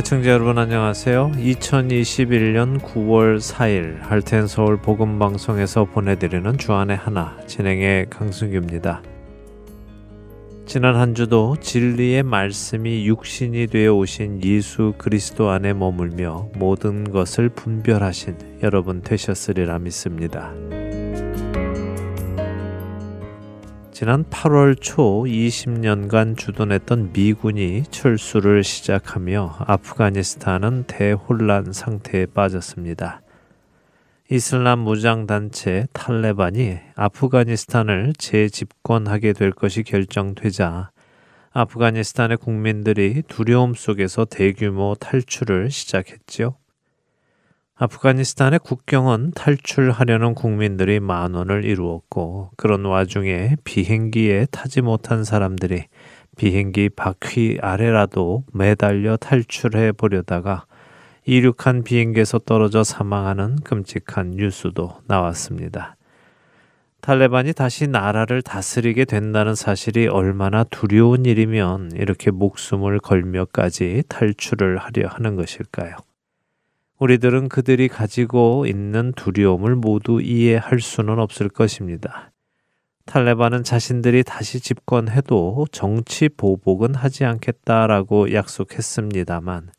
애청자 여러분 안녕하세요. 2021년 9월 4일 할텐 서울 복음 방송에서 보내드리는 주안의 하나 진행의 강승규입니다. 지난 한 주도 진리의 말씀이 육신이 되어 오신 예수 그리스도 안에 머물며 모든 것을 분별하신 여러분 되셨으리라 믿습니다. 지난 8월 초 20년간 주둔했던 미군이 철수를 시작하며 아프가니스탄은 대혼란 상태에 빠졌습니다. 이슬람 무장단체 탈레반이 아프가니스탄을 재집권하게 될 것이 결정되자 아프가니스탄의 국민들이 두려움 속에서 대규모 탈출을 시작했지요. 아프가니스탄의 국경은 탈출하려는 국민들이 만원을 이루었고 그런 와중에 비행기에 타지 못한 사람들이 비행기 바퀴 아래라도 매달려 탈출해 보려다가 이륙한 비행기에서 떨어져 사망하는 끔찍한 뉴스도 나왔습니다. 탈레반이 다시 나라를 다스리게 된다는 사실이 얼마나 두려운 일이면 이렇게 목숨을 걸며까지 탈출을 하려 하는 것일까요? 우리들은 그들이 가지고 있는 두려움을 모두 이해할 수는 없을 것입니다. 탈레반은 자신들이 다시 집권해도 정치 보복은 하지 않겠다라고 약속했습니다만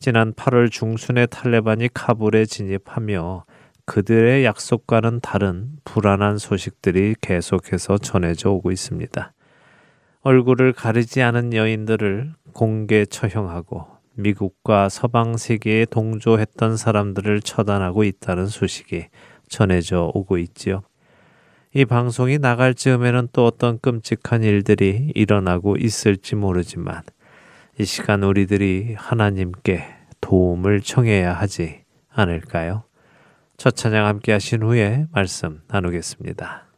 지난 8월 중순에 탈레반이 카불에 진입하며 그들의 약속과는 다른 불안한 소식들이 계속해서 전해져 오고 있습니다. 얼굴을 가리지 않은 여인들을 공개 처형하고 미국과 서방 세계에 동조했던 사람들을 처단하고 있다는 소식이 전해져 오고 있지요. 이 방송이 나갈 즈음에는 또 어떤 끔찍한 일들이 일어나고 있을지 모르지만 이 시간 우리들이 하나님께 도움을 청해야 하지 않을까요? 첫 찬양 함께 하신 후에 말씀 나누겠습니다.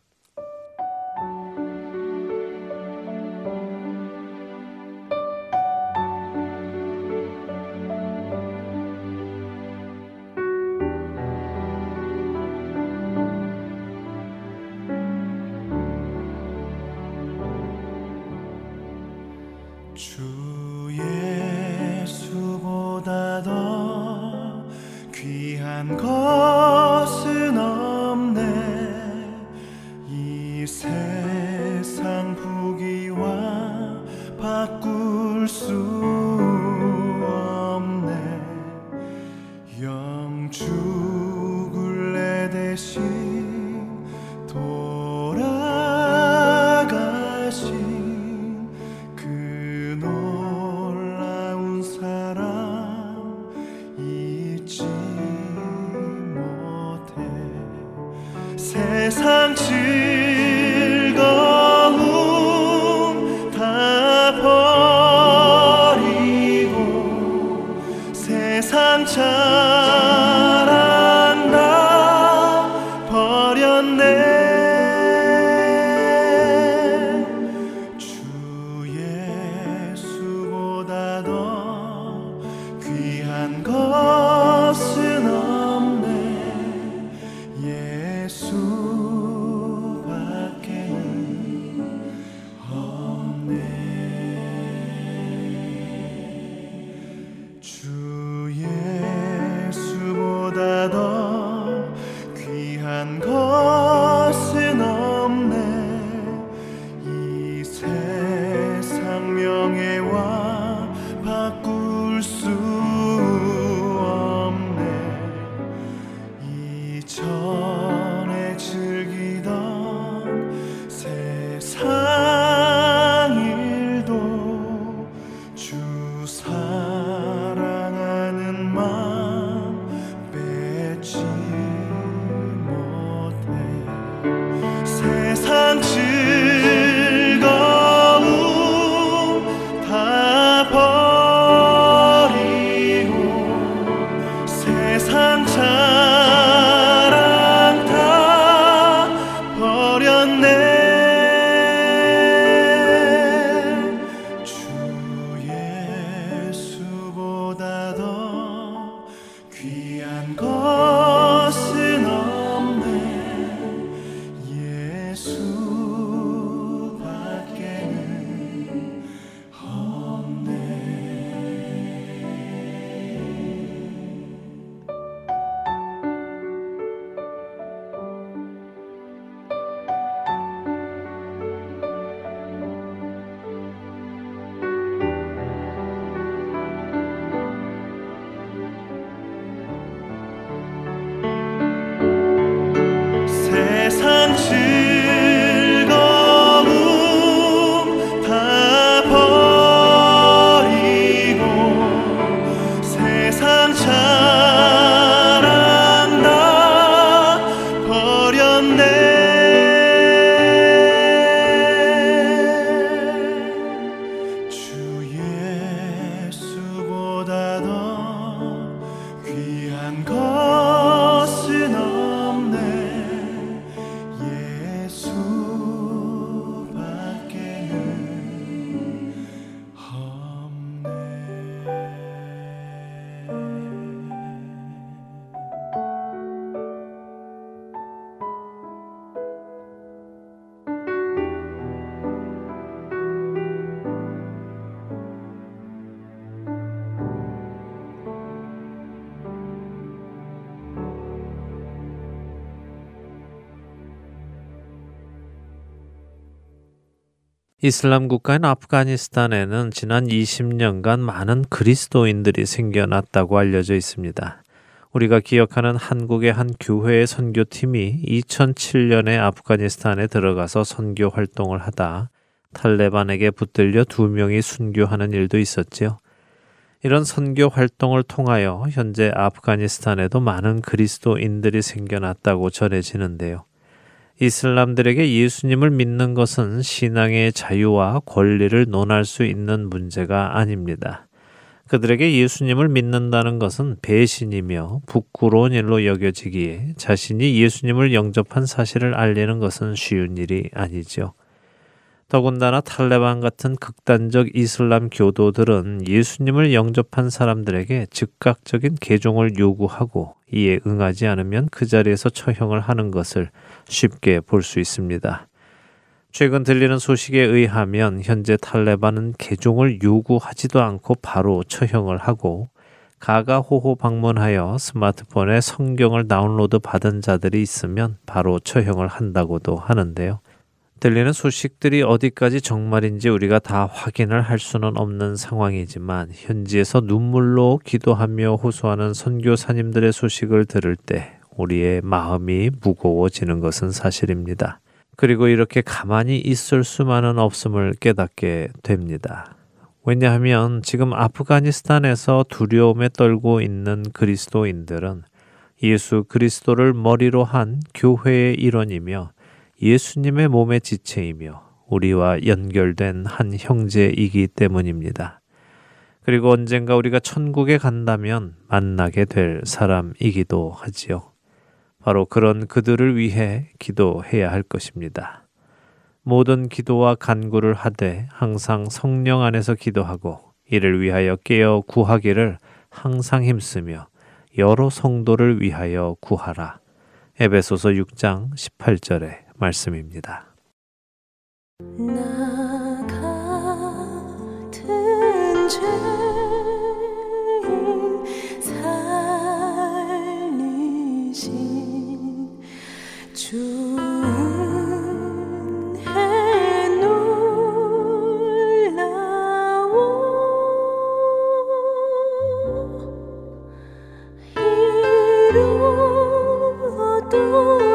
이슬람 국가인 아프가니스탄에는 지난 20년간 많은 그리스도인들이 생겨났다고 알려져 있습니다. 우리가 기억하는 한국의 한 교회의 선교팀이 2007년에 아프가니스탄에 들어가서 선교 활동을 하다 탈레반에게 붙들려 두 명이 순교하는 일도 있었지요. 이런 선교 활동을 통하여 현재 아프가니스탄에도 많은 그리스도인들이 생겨났다고 전해지는데요. 이슬람들에게 예수님을 믿는 것은 신앙의 자유와 권리를 논할 수 있는 문제가 아닙니다. 그들에게 예수님을 믿는다는 것은 배신이며 부끄러운 일로 여겨지기에 자신이 예수님을 영접한 사실을 알리는 것은 쉬운 일이 아니죠. 더군다나 탈레반 같은 극단적 이슬람 교도들은 예수님을 영접한 사람들에게 즉각적인 개종을 요구하고 이에 응하지 않으면 그 자리에서 처형을 하는 것을 쉽게 볼 수 있습니다. 최근 들리는 소식에 의하면 현재 탈레반은 개종을 요구하지도 않고 바로 처형을 하고 가가호호 방문하여 스마트폰에 성경을 다운로드 받은 자들이 있으면 바로 처형을 한다고도 하는데요. 들리는 소식들이 어디까지 정말인지 우리가 다 확인을 할 수는 없는 상황이지만 현지에서 눈물로 기도하며 호소하는 선교사님들의 소식을 들을 때 우리의 마음이 무거워지는 것은 사실입니다. 그리고 이렇게 가만히 있을 수만은 없음을 깨닫게 됩니다. 왜냐하면 지금 아프가니스탄에서 두려움에 떨고 있는 그리스도인들은 예수 그리스도를 머리로 한 교회의 일원이며 예수님의 몸의 지체이며 우리와 연결된 한 형제이기 때문입니다. 그리고 언젠가 우리가 천국에 간다면 만나게 될 사람이기도 하지요. 바로 그런 그들을 위해 기도해야 할 것입니다. 모든 기도와 간구를 하되 항상 성령 안에서 기도하고 이를 위하여 깨어 구하기를 항상 힘쓰며 여러 성도를 위하여 구하라. 에베소서 6장 18절의 말씀입니다. 또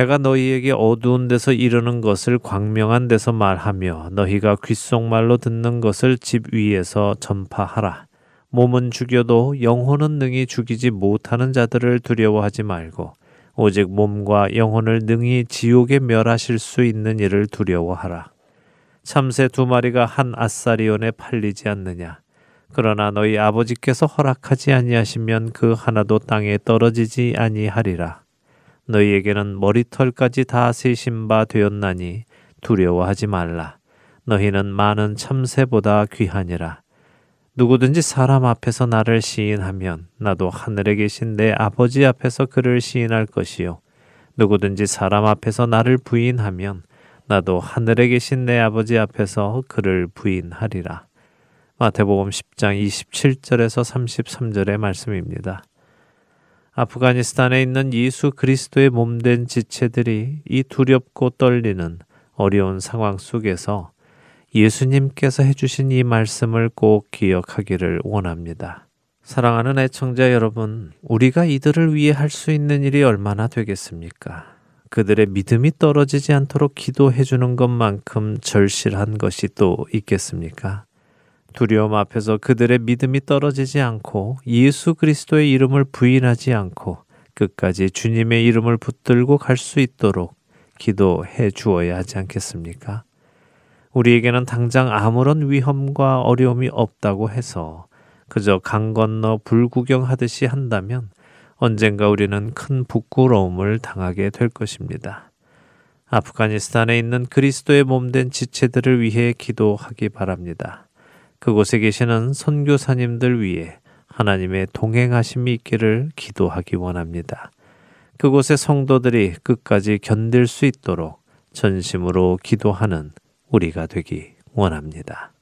내가 너희에게 어두운 데서 이르는 것을 광명한 데서 말하며 너희가 귓속말로 듣는 것을 집 위에서 전파하라. 몸은 죽여도 영혼은 능히 죽이지 못하는 자들을 두려워하지 말고 오직 몸과 영혼을 능히 지옥에 멸하실 수 있는 일을 두려워하라. 참새 두 마리가 한 아사리온에 팔리지 않느냐. 그러나 너희 아버지께서 허락하지 아니하시면 그 하나도 땅에 떨어지지 아니하리라. 너희에게는 머리털까지 다 세신 바 되었나니 두려워하지 말라. 너희는 많은 참새보다 귀하니라. 누구든지 사람 앞에서 나를 시인하면 나도 하늘에 계신 내 아버지 앞에서 그를 시인할 것이요. 누구든지 사람 앞에서 나를 부인하면 나도 하늘에 계신 내 아버지 앞에서 그를 부인하리라. 마태복음 10장 27절에서 33절의 말씀입니다. 아프가니스탄에 있는 예수 그리스도의 몸된 지체들이 이 두렵고 떨리는 어려운 상황 속에서 예수님께서 해주신 이 말씀을 꼭 기억하기를 원합니다. 사랑하는 애청자 여러분, 우리가 이들을 위해 할 수 있는 일이 얼마나 되겠습니까? 그들의 믿음이 떨어지지 않도록 기도해 주는 것만큼 절실한 것이 또 있겠습니까? 두려움 앞에서 그들의 믿음이 떨어지지 않고 예수 그리스도의 이름을 부인하지 않고 끝까지 주님의 이름을 붙들고 갈 수 있도록 기도해 주어야 하지 않겠습니까? 우리에게는 당장 아무런 위험과 어려움이 없다고 해서 그저 강 건너 불구경하듯이 한다면 언젠가 우리는 큰 부끄러움을 당하게 될 것입니다. 아프가니스탄에 있는 그리스도의 몸된 지체들을 위해 기도하기 바랍니다. 그곳에 계시는 선교사님들 위해 하나님의 동행하심이 있기를 기도하기 원합니다. 그곳의 성도들이 끝까지 견딜 수 있도록 전심으로 기도하는 우리가 되기 원합니다.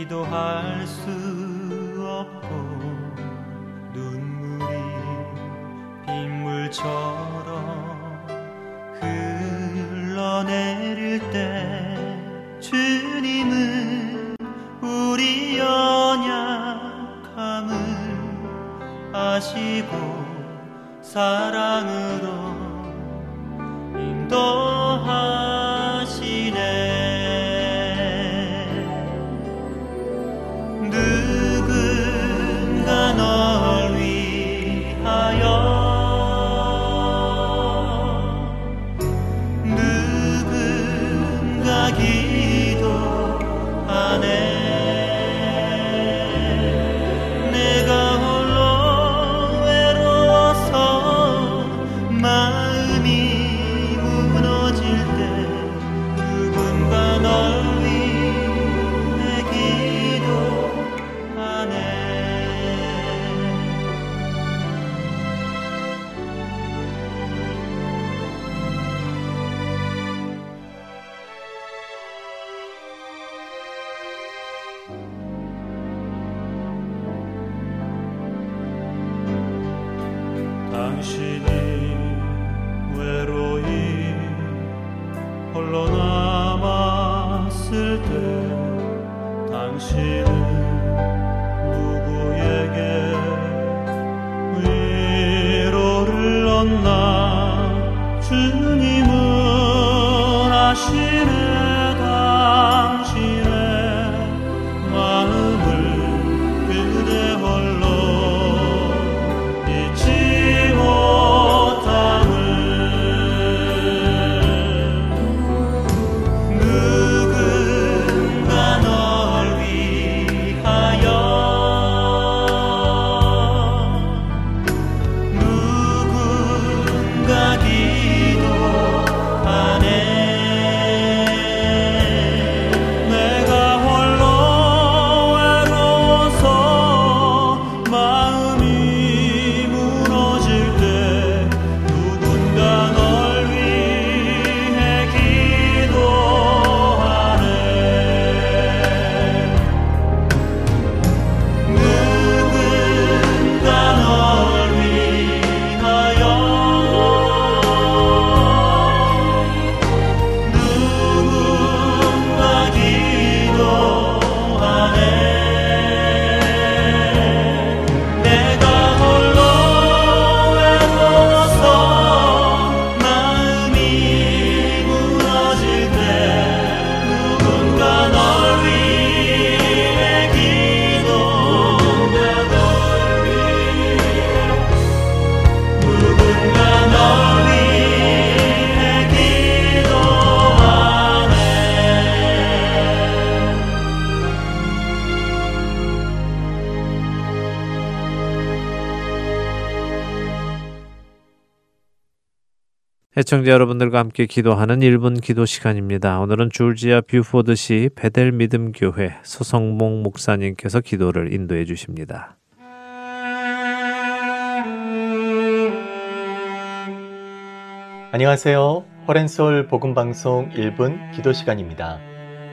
기도할 수 없고 눈물이 빗물처럼 흘러내릴 때 주님은 우리 연약함을 아시고 사랑으로 애청자 여러분들과 함께 기도하는 1분 기도 시간입니다. 오늘은 조지아 뷰포드시 베델 믿음 교회 서성봉 목사님께서 기도를 인도해 주십니다. 안녕하세요. 허렌솔 복음 방송 1분 기도 시간입니다.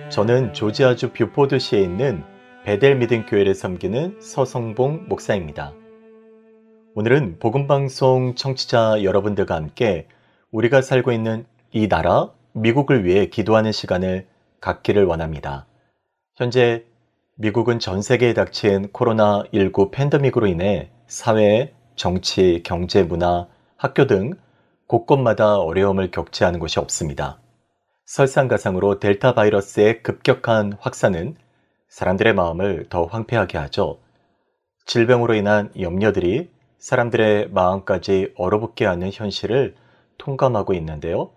저는 조지아주 뷰포드시에 있는 베델 믿음 교회를 섬기는 서성봉 목사입니다. 오늘은 복음 방송 청취자 여러분들과 함께 우리가 살고 있는 이 나라, 미국을 위해 기도하는 시간을 갖기를 원합니다. 현재 미국은 전 세계에 닥친 코로나19 팬데믹으로 인해 사회, 정치, 경제, 문화, 학교 등 곳곳마다 어려움을 않은 곳이 없습니다. 설상가상으로 델타 바이러스의 급격한 확산은 사람들의 마음을 더 황폐하게 하죠. 질병으로 인한 염려들이 사람들의 마음까지 얼어붙게 하는 현실을 통감하고 있는데요.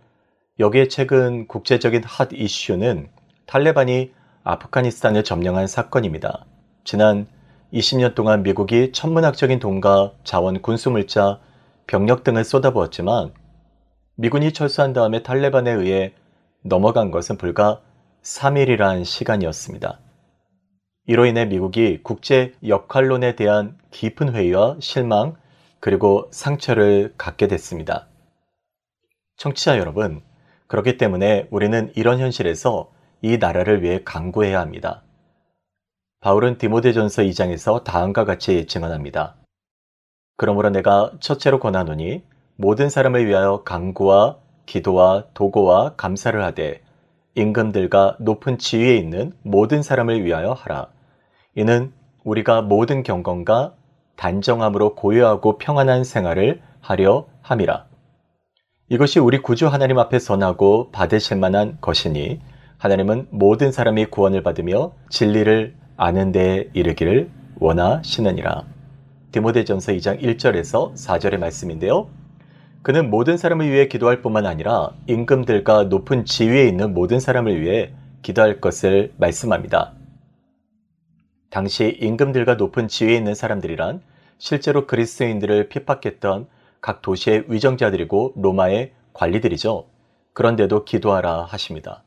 여기에 최근 국제적인 핫 이슈는 탈레반이 아프가니스탄을 점령한 사건입니다. 지난 20년 동안 미국이 천문학적인 돈과 자원, 군수물자, 병력 등을 쏟아부었지만 미군이 철수한 다음에 탈레반에 의해 넘어간 것은 불과 3일이란 시간이었습니다. 이로 인해 미국이 국제 역할론에 대한 깊은 회의와 실망 그리고 상처를 갖게 됐습니다. 청취자 여러분, 그렇기 때문에 우리는 이런 현실에서 이 나라를 위해 강구해야 합니다. 바울은 디모데전서 2장에서 다음과 같이 증언합니다. 그러므로 내가 첫째로 권하노니 모든 사람을 위하여 강구와 기도와 도고와 감사를 하되 임금들과 높은 지위에 있는 모든 사람을 위하여 하라. 이는 우리가 모든 경건과 단정함으로 고요하고 평안한 생활을 하려 함이라. 이것이 우리 구주 하나님 앞에 선하고 받으실 만한 것이니 하나님은 모든 사람이 구원을 받으며 진리를 아는 데에 이르기를 원하시느니라. 디모데전서 2장 1절에서 4절의 말씀인데요. 그는 모든 사람을 위해 기도할 뿐만 아니라 임금들과 높은 지위에 있는 모든 사람을 위해 기도할 것을 말씀합니다. 당시 임금들과 높은 지위에 있는 사람들이란 실제로 그리스도인들을 핍박했던 각 도시의 위정자들이고 로마의 관리들이죠. 그런데도 기도하라 하십니다.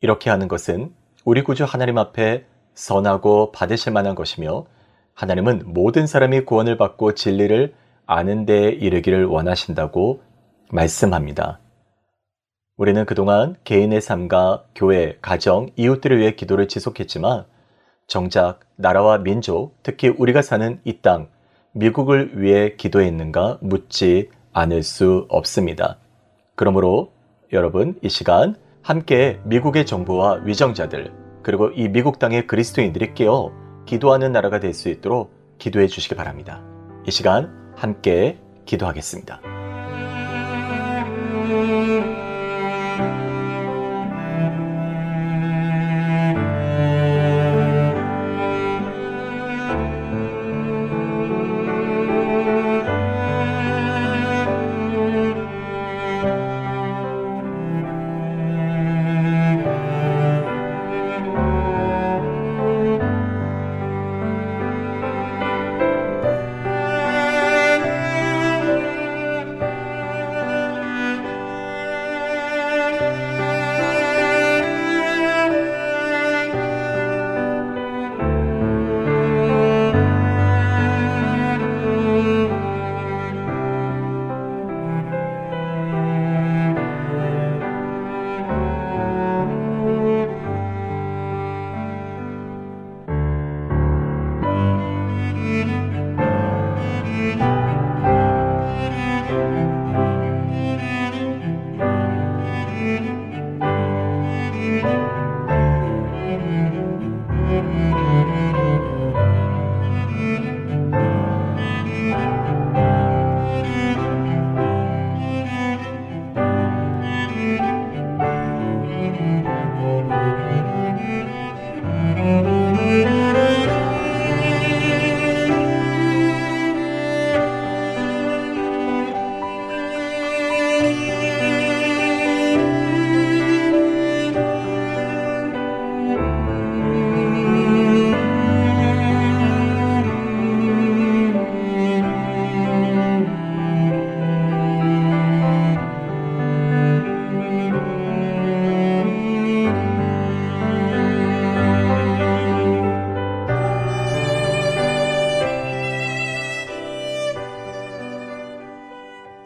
이렇게 하는 것은 우리 구주 하나님 앞에 선하고 받으실 만한 것이며 하나님은 모든 사람이 구원을 받고 진리를 아는 데에 이르기를 원하신다고 말씀합니다. 우리는 그동안 개인의 삶과 교회, 가정, 이웃들을 위해 기도를 지속했지만 정작 나라와 민족, 특히 우리가 사는 이 땅, 미국을 위해 기도했는가 묻지 않을 수 없습니다. 그러므로 여러분 이 시간 함께 미국의 정부와 위정자들 그리고 이 미국 땅의 그리스도인들이 깨어 기도하는 나라가 될 수 있도록 기도해 주시기 바랍니다. 이 시간 함께 기도하겠습니다.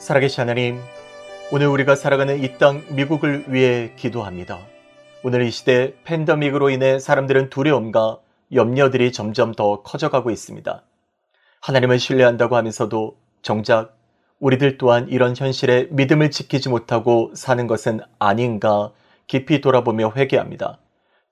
살아계신 하나님, 오늘 우리가 살아가는 이 땅 미국을 위해 기도합니다. 오늘 이 시대 팬데믹으로 인해 사람들은 두려움과 염려들이 점점 더 커져가고 있습니다. 하나님을 신뢰한다고 하면서도 정작 우리들 또한 이런 현실에 믿음을 지키지 못하고 사는 것은 아닌가 깊이 돌아보며 회개합니다.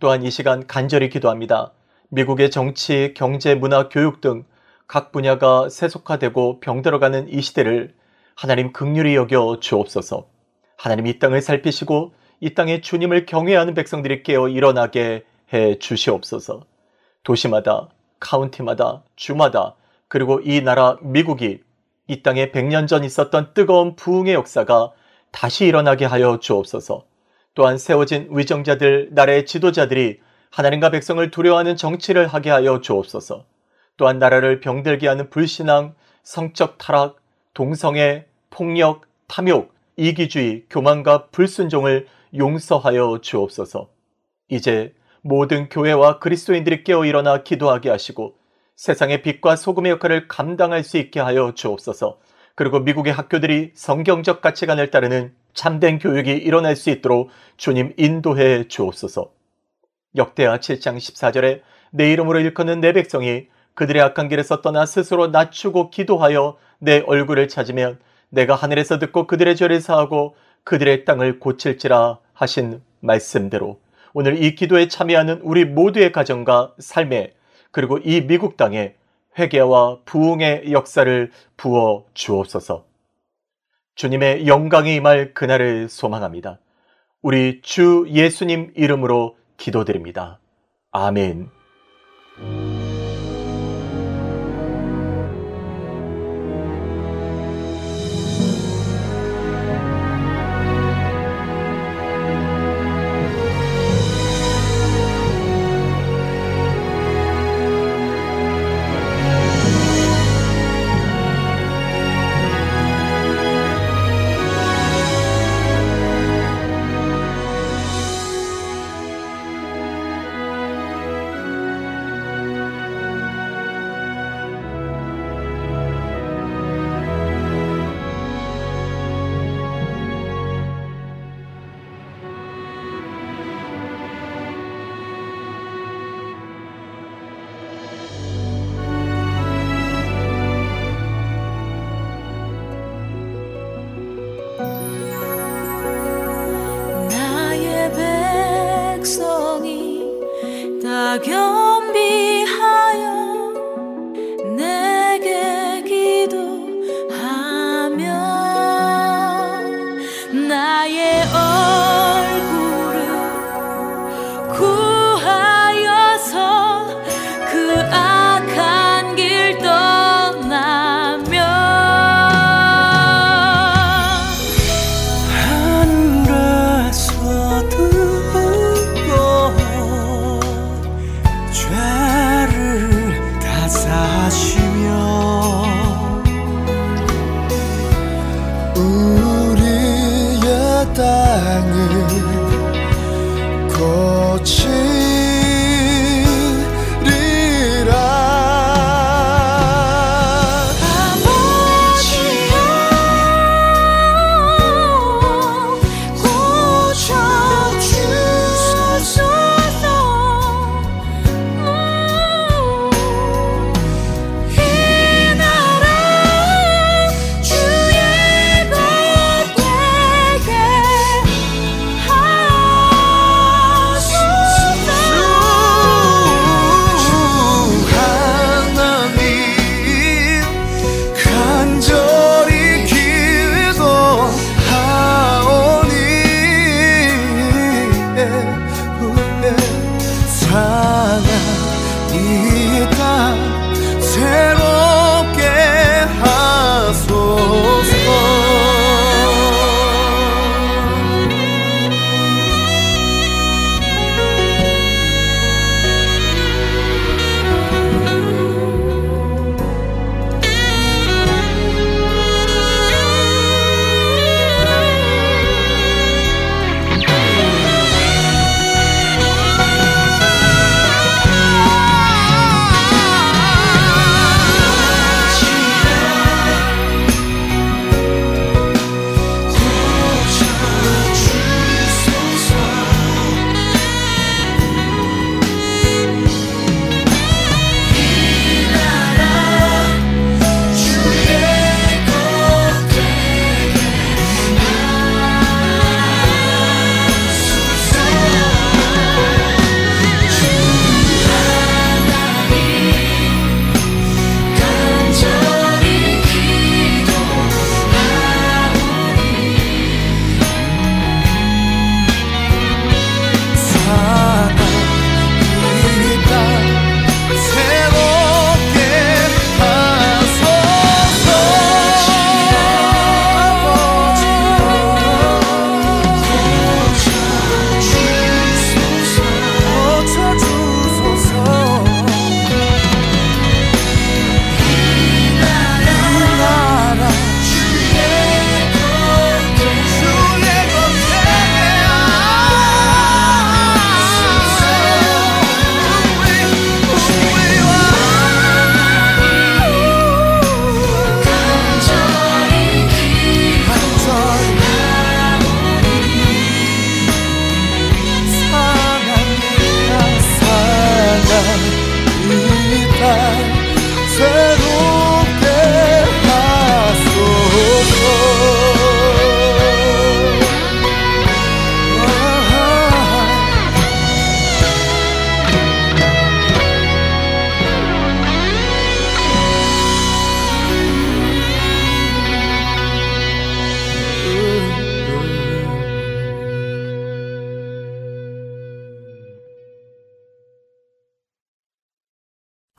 또한 이 시간 간절히 기도합니다. 미국의 정치, 경제, 문화, 교육 등 각 분야가 세속화되고 병들어가는 이 시대를 하나님 극률이 여겨 주옵소서. 하나님 이 땅을 살피시고 이 땅에 주님을 경외하는 백성들이 깨어 일어나게 해 주시옵소서. 도시마다, 카운티마다, 주마다, 그리고 이 나라 미국이 이 땅에 100년 전 있었던 뜨거운 부흥의 역사가 다시 일어나게 하여 주옵소서. 또한 세워진 위정자들, 나라의 지도자들이 하나님과 백성을 두려워하는 정치를 하게 하여 주옵소서. 또한 나라를 병들게 하는 불신앙, 성적 타락, 동성애, 폭력, 탐욕, 이기주의, 교만과 불순종을 용서하여 주옵소서. 이제 모든 교회와 그리스도인들이 깨어 일어나 기도하게 하시고 세상의 빛과 소금의 역할을 감당할 수 있게 하여 주옵소서. 그리고 미국의 학교들이 성경적 가치관을 따르는 참된 교육이 일어날 수 있도록 주님 인도해 주옵소서. 역대하 7장 14절에 내 이름으로 일컫는 내 백성이 그들의 악한 길에서 떠나 스스로 낮추고 기도하여 내 얼굴을 찾으면 내가 하늘에서 듣고 그들의 죄를 사하고 그들의 땅을 고칠지라 하신 말씀대로 오늘 이 기도에 참여하는 우리 모두의 가정과 삶에 그리고 이 미국 땅에 회개와 부흥의 역사를 부어 주옵소서. 주님의 영광이 임할 그날을 소망합니다. 우리 주 예수님 이름으로 기도드립니다. 아멘.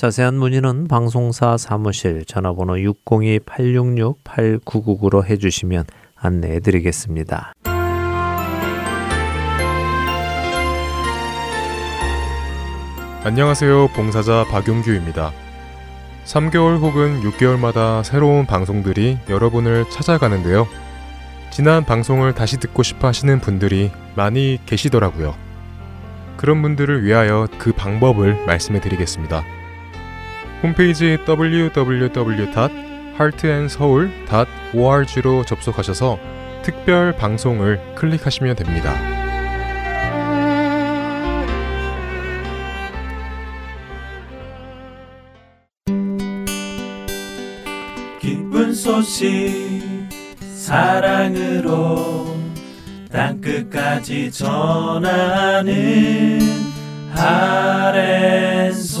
자세한 문의는 방송사 사무실 전화번호 602-866-8999로 해주시면 안내해 드리겠습니다. 안녕하세요. 봉사자 박용규입니다. 3개월 혹은 6개월마다 새로운 방송들이 여러분을 찾아가는데요. 지난 방송을 다시 듣고 싶어 하시는 분들이 많이 계시더라고요. 그런 분들을 위하여 그 방법을 말씀해 드리겠습니다. 홈페이지 www.heartandseoul.org로 접속하셔서 특별 방송을 클릭하시면 됩니다. 기쁜 소식 사랑으로 땅끝까지 전하는 아랜소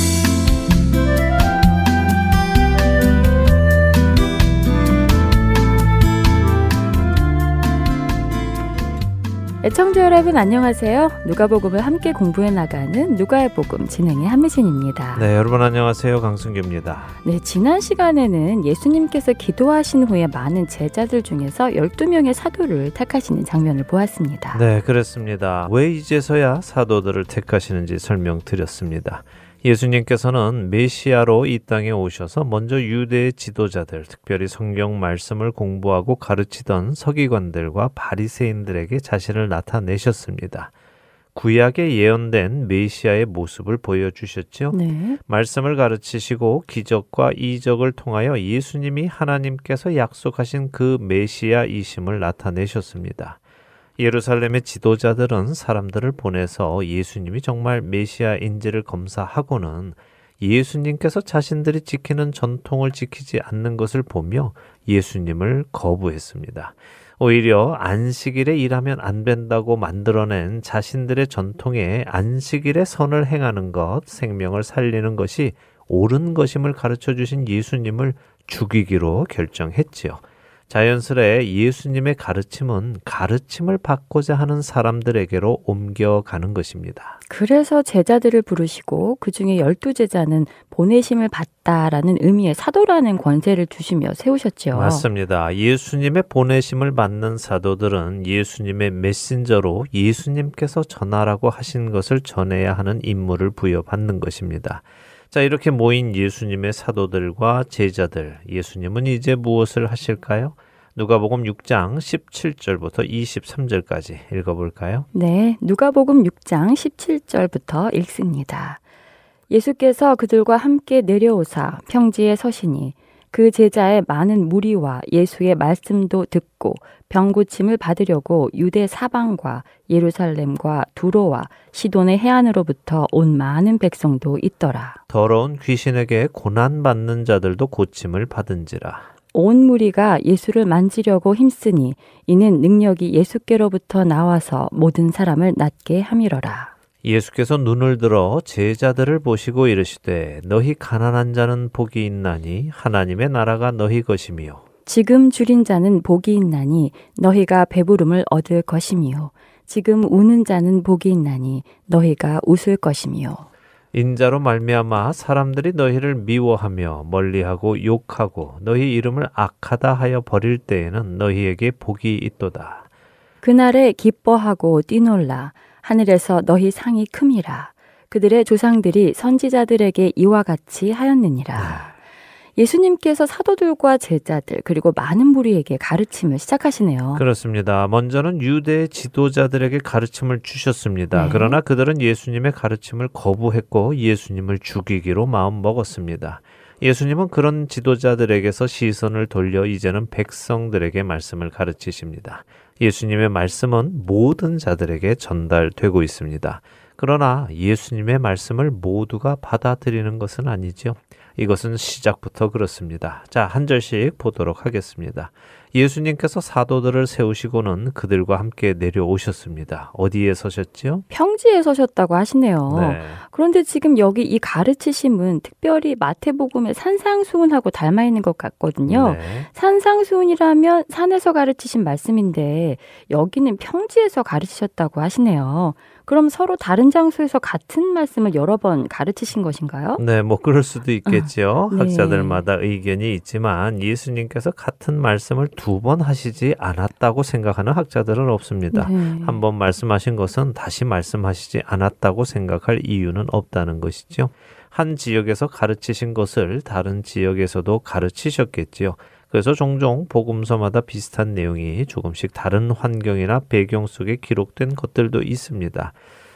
애청자 여러분 안녕하세요. 누가복음을 함께 공부해 나가는 누가의 복음 진행의 한미진입니다. 네, 여러분 안녕하세요. 강승규입니다. 네, 지난 시간에는 예수님께서 기도하신 후에 많은 제자들 중에서 12명의 사도를 택하시는 장면을 보았습니다. 네, 그렇습니다. 왜 이제서야 사도들을 택하시는지 설명드렸습니다. 예수님께서는 메시아로 이 땅에 오셔서 먼저 유대의 지도자들, 특별히 성경 말씀을 공부하고 가르치던 서기관들과 바리새인들에게 자신을 나타내셨습니다. 구약에 예언된 메시아의 모습을 보여주셨죠. 네. 말씀을 가르치시고 기적과 이적을 통하여 예수님이 하나님께서 약속하신 그 메시아이심을 나타내셨습니다. 예루살렘의 지도자들은 사람들을 보내서 예수님이 정말 메시아인지를 검사하고는 예수님께서 자신들이 지키는 전통을 지키지 않는 것을 보며 예수님을 거부했습니다. 오히려 안식일에 일하면 안 된다고 만들어낸 자신들의 전통에 안식일에 선을 행하는 것, 생명을 살리는 것이 옳은 것임을 가르쳐 주신 예수님을 죽이기로 결정했지요. 자연스레 예수님의 가르침은 가르침을 받고자 하는 사람들에게로 옮겨가는 것입니다. 그래서 제자들을 부르시고 그 중에 열두 제자는 보내심을 받다라는 의미의 사도라는 권세를 주시며 세우셨죠. 맞습니다. 예수님의 보내심을 받는 사도들은 예수님의 메신저로 예수님께서 전하라고 하신 것을 전해야 하는 임무를 부여받는 것입니다. 자, 이렇게 모인 예수님의 사도들과 제자들, 예수님은 이제 무엇을 하실까요? 누가복음 6장 17절부터 23절까지 읽어볼까요? 네, 누가복음 6장 17절부터 읽습니다. 예수께서 그들과 함께 내려오사 평지에 서시니 그 제자의 많은 무리와 예수의 말씀도 듣고 병 고침을 받으려고 유대 사방과 예루살렘과 두로와 시돈의 해안으로부터 온 많은 백성도 있더라. 더러운 귀신에게 고난 받는 자들도 고침을 받은지라. 온 무리가 예수를 만지려고 힘쓰니 이는 능력이 예수께로부터 나와서 모든 사람을 낫게 함이러라. 예수께서 눈을 들어 제자들을 보시고 이르시되 너희 가난한 자는 복이 있나니 하나님의 나라가 너희 것이며 지금 줄인 자는 복이 있나니 너희가 배부름을 얻을 것이며 지금 우는 자는 복이 있나니 너희가 웃을 것이며 인자로 말미암아 사람들이 너희를 미워하며 멀리하고 욕하고 너희 이름을 악하다 하여 버릴 때에는 너희에게 복이 있도다. 그날에 기뻐하고 뛰놀라 하늘에서 너희 상이 큼이라 그들의 조상들이 선지자들에게 이와 같이 하였느니라. 예수님께서 사도들과 제자들 그리고 많은 무리에게 가르침을 시작하시네요. 그렇습니다. 먼저는 유대 지도자들에게 가르침을 주셨습니다. 네. 그러나 그들은 예수님의 가르침을 거부했고 예수님을 죽이기로 마음 먹었습니다. 예수님은 그런 지도자들에게서 시선을 돌려 이제는 백성들에게 말씀을 가르치십니다. 예수님의 말씀은 모든 자들에게 전달되고 있습니다. 그러나 예수님의 말씀을 모두가 받아들이는 것은 아니죠. 이것은 시작부터 그렇습니다. 자, 한 절씩 보도록 하겠습니다. 예수님께서 사도들을 세우시고는 그들과 함께 내려오셨습니다. 어디에 서셨지요? 평지에 서셨다고 하시네요. 네. 그런데 지금 여기 이 가르치심은 특별히 마태복음의 산상수훈하고 닮아 있는 것 같거든요. 네. 산상수훈이라면 산에서 가르치신 말씀인데 여기는 평지에서 가르치셨다고 하시네요. 그럼 서로 다른 장소에서 같은 말씀을 여러 번 가르치신 것인가요? 네, 뭐 그럴 수도 있겠죠. 네. 학자들마다 의견이 있지만 예수님께서 같은 말씀을 두 번 하시지 않았다고 생각하는 학자들은 없습니다. 네. 한번 말씀하신 것은 다시 말씀하시지 않았다고 생각할 이유는 없다는 것이죠. 한 지역에서 가르치신 것을 다른 지역에서도 가르치셨겠지요. 그래서 종종 복음서마다 비슷한 내용이 조금씩 다른 환경이나 배경 속에 기록된 것들도 있습니다.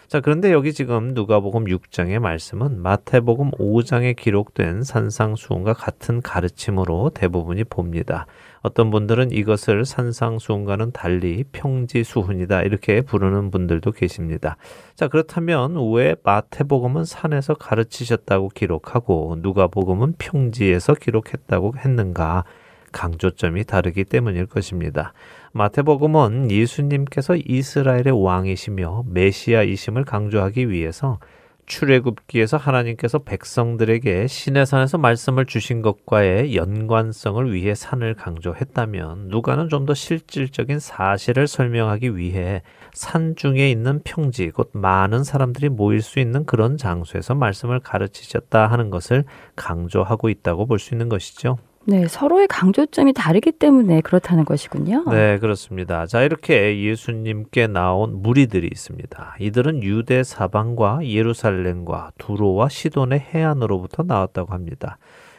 자, 그런데 여기 지금 누가복음 6장의 말씀은 마태복음 5장에 기록된 산상수훈과 같은 가르침으로 대부분이 봅니다. 어떤 분들은 이것을 산상수훈과는 달리 평지수훈이다 이렇게 부르는 분들도 계십니다. 자, 그렇다면 왜 마태복음은 산에서 가르치셨다고 기록하고 누가복음은 평지에서 기록했다고 했는가? 강조점이 다르기 때문일 것입니다. 마태복음은 예수님께서 이스라엘의 왕이시며 메시아이심을 강조하기 위해서 출애굽기에서 하나님께서 백성들에게 시내산에서 말씀을 주신 것과의 연관성을 위해 산을 강조했다면 누가는 좀 더 실질적인 사실을 설명하기 위해 산 중에 있는 평지 곧 많은 사람들이 모일 수 있는 그런 장소에서 말씀을 가르치셨다 하는 것을 강조하고 있다고 볼 수 있는 것이죠. 네, 서로의 강조점이 다르기 때문에 그렇다는 것이군요. 네, 그렇습니다. 자, 이렇게 예수님께 나온 무리들이 있습니다. 이들은 유대 사방과 예루살렘과 두로와 시돈의 해안으로부터 나왔다고 합니다.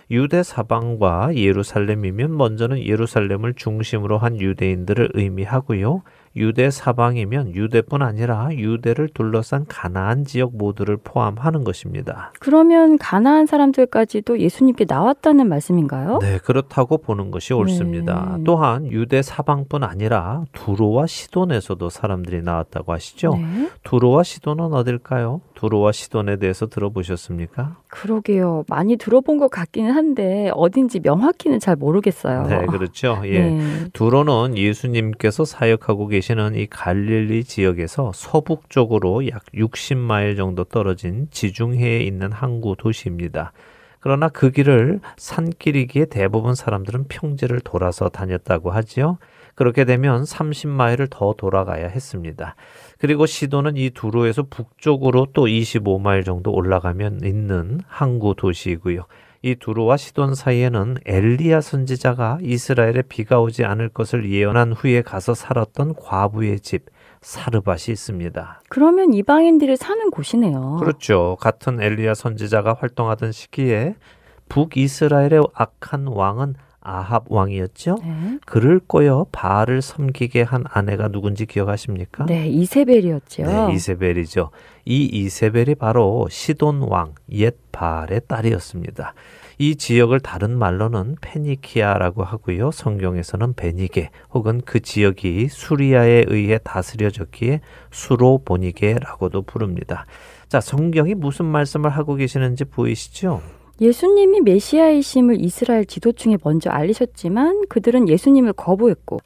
유대 사방과 예루살렘이면 먼저는 예루살렘을 중심으로 한 유대인들을 의미하고요. 유대 사방이면 유대뿐 아니라 유대를 둘러싼 가나안 지역 모두를 포함하는 것입니다. 그러면 가나안 사람들까지도 예수님께 나왔다는 말씀인가요? 네, 그렇다고 보는 것이 옳습니다. 네. 또한 유대 사방뿐 아니라 두로와 시돈에서도 사람들이 나왔다고 하시죠. 네. 두로와 시돈은 어딜까요? 두로와 시돈에 대해서 들어보셨습니까? 그러게요. 많이 들어본 것 같기는 한데 어딘지 명확히는 잘 모르겠어요. 네, 그렇죠. 예. 네. 두로는 예수님께서 사역하고 계시는 이 갈릴리 지역에서 서북 쪽으로 약 60마일 정도 떨어진 지중해에 있는 항구 도시입니다. 그러나 그 길을 산길이기에 대부분 사람들은 평지를 돌아서 다녔다고 하지요. 그렇게 되면 30마일을 더 돌아가야 했습니다. 그리고 시도는 이 두로에서 북쪽으로 또 25마일 정도 올라가면 있는 항구 도시이고요. 이 두로와 시돈 사이에는 엘리야 선지자가 이스라엘에 비가 오지 않을 것을 예언한 후에 가서 살았던 과부의 집 사르밧이 있습니다. 그러면 이방인들이 사는 곳이네요. 그렇죠. 같은 엘리야 선지자가 활동하던 시기에 북이스라엘의 악한 왕은 아합 왕이었죠. 네. 그를 꼬여 바알을 섬기게 한 아내가 누군지 기억하십니까? 네, 이세벨이었죠. 네, 이세벨이죠. 이 이세벨이 바로 시돈 왕 옛 바알의 딸이었습니다. 이 지역을 다른 말로는 페니키아라고 하고요. 성경에서는 베니게 혹은 그 지역이 수리아에 의해 다스려졌기에 수로 보니게라고도 부릅니다. 자, 성경이 무슨 말씀을 하고 계시는지 보이시죠? 예수님이 메시아이심을 이스라엘 지도층에 먼저 알리셨지만 그들은 예수님을 거부했고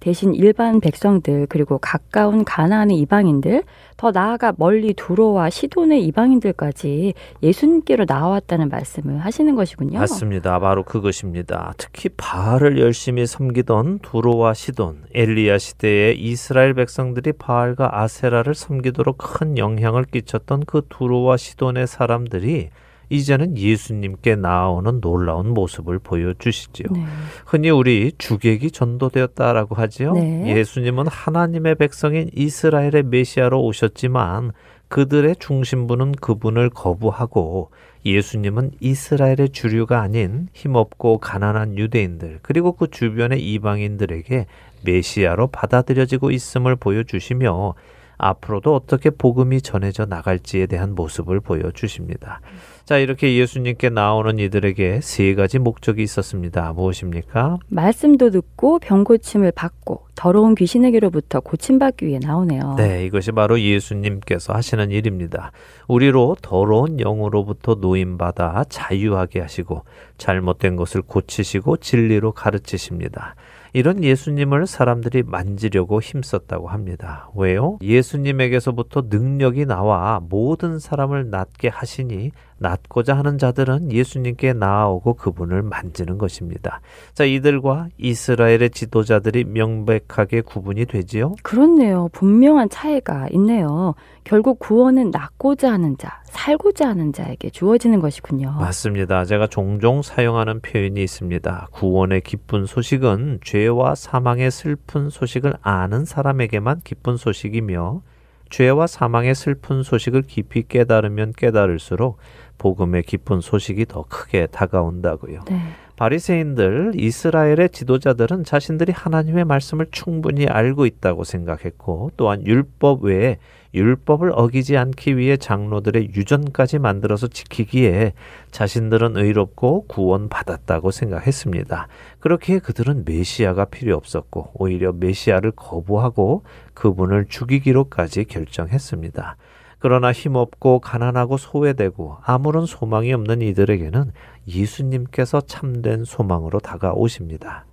대신 일반 백성들 그리고 가까운 가나안의 이방인들 더 나아가 멀리 두로와 시돈의 이방인들까지 예수님께로 나왔다는 말씀을 하시는 것이군요. 맞습니다. 바로 그것입니다. 특히 바알을 열심히 섬기던 두로와 시돈, 엘리야 시대에 이스라엘 백성들이 바알과 아세라를 섬기도록 큰 영향을 끼쳤던 그 두로와 시돈의 사람들이 이제는 예수님께 나오는 놀라운 모습을 보여주시지요. 네. 흔히 우리 주객이 전도되었다라고 하지요. 네. 예수님은 하나님의 백성인 이스라엘의 메시아로 오셨지만 그들의 중심부는 그분을 거부하고 예수님은 이스라엘의 주류가 아닌 힘없고 가난한 유대인들 그리고 그 주변의 이방인들에게 메시아로 받아들여지고 있음을 보여주시며 앞으로도 어떻게 복음이 전해져 나갈지에 대한 모습을 보여주십니다. 자, 이렇게 예수님께 나오는 이들에게 세 가지 목적이 있었습니다. 무엇입니까? 말씀도 듣고 병 고침을 받고 더러운 귀신에게로부터 고침받기 위해 나오네요. 네, 이것이 바로 예수님께서 하시는 일입니다. 우리로 더러운 영으로부터 노임받아 자유하게 하시고 잘못된 것을 고치시고 진리로 가르치십니다. 이런 예수님을 사람들이 만지려고 힘썼다고 합니다. 왜요? 예수님에게서부터 능력이 나와 모든 사람을 낫게 하시니 낫고자 하는 자들은 예수님께 나아오고 그분을 만지는 것입니다. 자, 이들과 이스라엘의 지도자들이 명백하게 구분이 되지요? 그렇네요. 분명한 차이가 있네요. 결국 구원은 낫고자 하는 자, 살고자 하는 자에게 주어지는 것이군요. 맞습니다. 제가 종종 사용하는 표현이 있습니다. 구원의 기쁜 소식은 죄와 사망의 슬픈 소식을 아는 사람에게만 기쁜 소식이며 죄와 사망의 슬픈 소식을 깊이 깨달으면 깨달을수록 복음의 기쁜 소식이 더 크게 다가온다고요. 네. 바리새인들 이스라엘의 지도자들은 자신들이 하나님의 말씀을 충분히 알고 있다고 생각했고 또한 율법 외에 율법을 어기지 않기 위해 장로들의 유전까지 만들어서 지키기에 자신들은 의롭고 구원받았다고 생각했습니다. 그렇게 그들은 메시아가 필요 없었고 오히려 메시아를 거부하고 그분을 죽이기로까지 결정했습니다. 그러나 힘없고 가난하고 소외되고 아무런 소망이 없는 이들에게는 예수님께서 참된 소망으로 다가오십니다.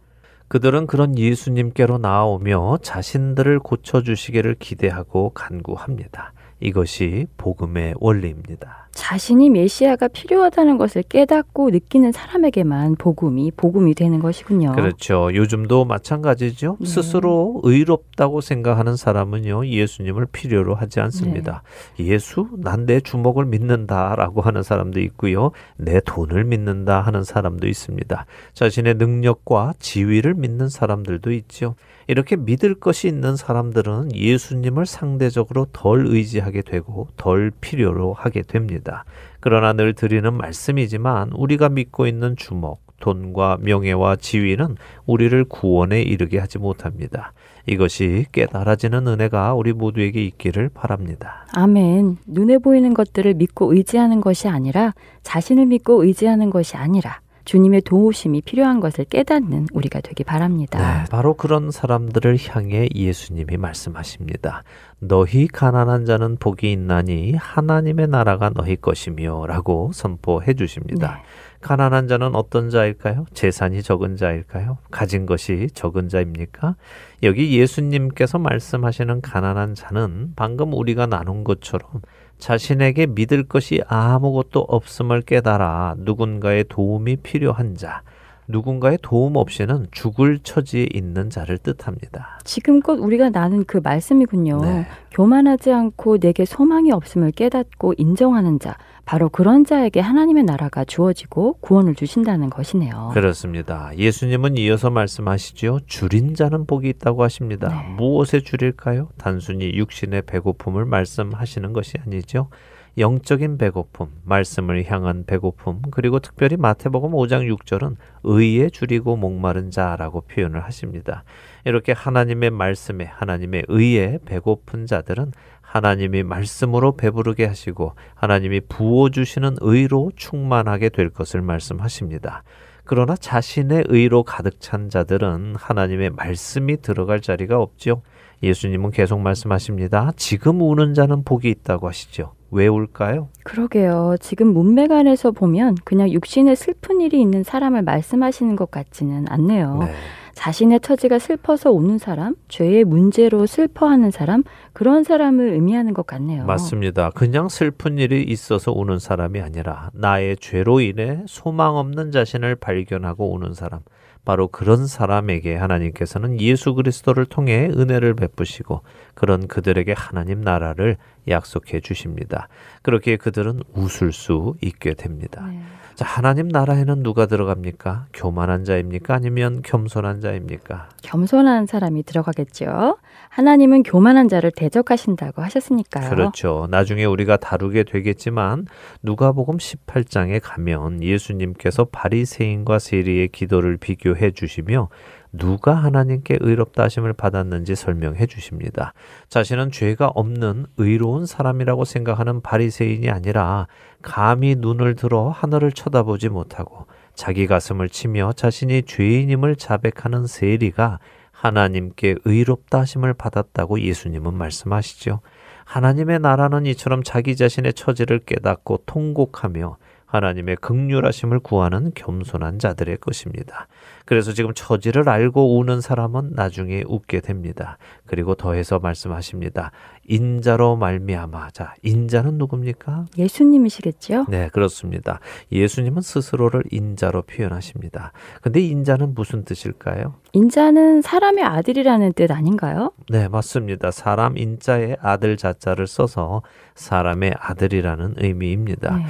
그들은 그런 예수님께로 나아오며 자신들을 고쳐주시기를 기대하고 간구합니다. 이것이 복음의 원리입니다. 자신이 메시아가 필요하다는 것을 깨닫고 느끼는 사람에게만 복음이 복음이 되는 것이군요. 그렇죠. 요즘도 마찬가지죠. 네. 스스로 의롭다고 생각하는 사람은요, 예수님을 필요로 하지 않습니다. 네. 예수, 난 내 주먹을 믿는다라고 하는 사람도 있고요. 내 돈을 믿는다 하는 사람도 있습니다. 자신의 능력과 지위를 믿는 사람들도 있죠. 이렇게 믿을 것이 있는 사람들은 예수님을 상대적으로 덜 의지하게 되고 덜 필요로 하게 됩니다. 그러나 늘 드리는 말씀이지만 우리가 믿고 있는 주목, 돈과 명예와 지위는 우리를 구원에 이르게 하지 못합니다. 이것이 깨달아지는 은혜가 우리 모두에게 있기를 바랍니다. 아멘. 눈에 보이는 것들을 믿고 의지하는 것이 아니라 자신을 믿고 의지하는 것이 아니라 주님의 도우심이 필요한 것을 깨닫는 우리가 되기 바랍니다. 네, 바로 그런 사람들을 향해 예수님이 말씀하십니다. 너희 가난한 자는 복이 있나니 하나님의 나라가 너희 것이며 라고 선포해 주십니다. 네. 가난한 자는 어떤 자일까요? 재산이 적은 자일까요? 가진 것이 적은 자입니까? 여기 예수님께서 말씀하시는 가난한 자는 방금 우리가 나눈 것처럼 자신에게 믿을 것이 아무것도 없음을 깨달아 누군가의 도움이 필요한 자, 누군가의 도움 없이는 죽을 처지에 있는 자를 뜻합니다. 지금껏 우리가 나눈 그 말씀이군요. 네. 교만하지 않고 내게 소망이 없음을 깨닫고 인정하는 자, 바로 그런 자에게 하나님의 나라가 주어지고 구원을 주신다는 것이네요. 그렇습니다. 예수님은 이어서 말씀하시죠. 줄인 자는 복이 있다고 하십니다. 네. 무엇에 줄일까요? 단순히 육신의 배고픔을 말씀하시는 것이 아니죠. 영적인 배고픔, 말씀을 향한 배고픔, 그리고 특별히 마태복음 5장 6절은 의에 줄이고 목마른 자라고 표현을 하십니다. 이렇게 하나님의 말씀에 하나님의 의에 배고픈 자들은 하나님이 말씀으로 배부르게 하시고 하나님이 부어 주시는 의로 충만하게 될 것을 말씀하십니다. 그러나 자신의 의로 가득 찬 자들은 하나님의 말씀이 들어갈 자리가 없지요. 예수님은 계속 말씀하십니다. 지금 우는 자는 복이 있다고 하시죠. 왜 울까요? 그러게요. 지금 문맥안에서 보면 그냥 육신에 슬픈 일이 있는 사람을 말씀하시는 것 같지는 않네요. 네. 자신의 처지가 슬퍼서 우는 사람, 죄의 문제로 슬퍼하는 사람, 그런 사람을 의미하는 것 같네요. 맞습니다. 그냥 슬픈 일이 있어서 우는 사람이 아니라 나의 죄로 인해 소망 없는 자신을 발견하고 우는 사람. 바로 그런 사람에게 하나님께서는 예수 그리스도를 통해 은혜를 베푸시고 그런 그들에게 하나님 나라를 약속해 주십니다. 그렇게 그들은 웃을 수 있게 됩니다. 네. 자, 하나님 나라에는 누가 들어갑니까? 교만한 자입니까? 아니면 겸손한 자입니까? 겸손한 사람이 들어가겠죠. 하나님은 교만한 자를 대적하신다고 하셨으니까요. 그렇죠. 나중에 우리가 다루게 되겠지만 누가복음 18장에 가면 예수님께서 바리새인과 세리의 기도를 비교해 주시며 누가 하나님께 의롭다 하심을 받았는지 설명해 주십니다. 자신은 죄가 없는 의로운 사람이라고 생각하는 바리새인이 아니라 감히 눈을 들어 하늘을 쳐다보지 못하고 자기 가슴을 치며 자신이 죄인임을 자백하는 세리가 하나님께 의롭다 하심을 받았다고 예수님은 말씀하시죠. 하나님의 나라는 이처럼 자기 자신의 처지를 깨닫고 통곡하며 하나님의 극률하심을 구하는 겸손한 자들의 것입니다. 그래서 지금 처지를 알고 우는 사람은 나중에 웃게 됩니다. 그리고 더해서 말씀하십니다. 인자로 말미암아. 자, 인자는 누굽니까? 예수님이시겠죠? 네, 그렇습니다. 예수님은 스스로를 인자로 표현하십니다. 근데 인자는 무슨 뜻일까요? 인자는 사람의 아들이라는 뜻 아닌가요? 네, 맞습니다. 사람 인자의 아들 자자를 써서 사람의 아들이라는 의미입니다. 네.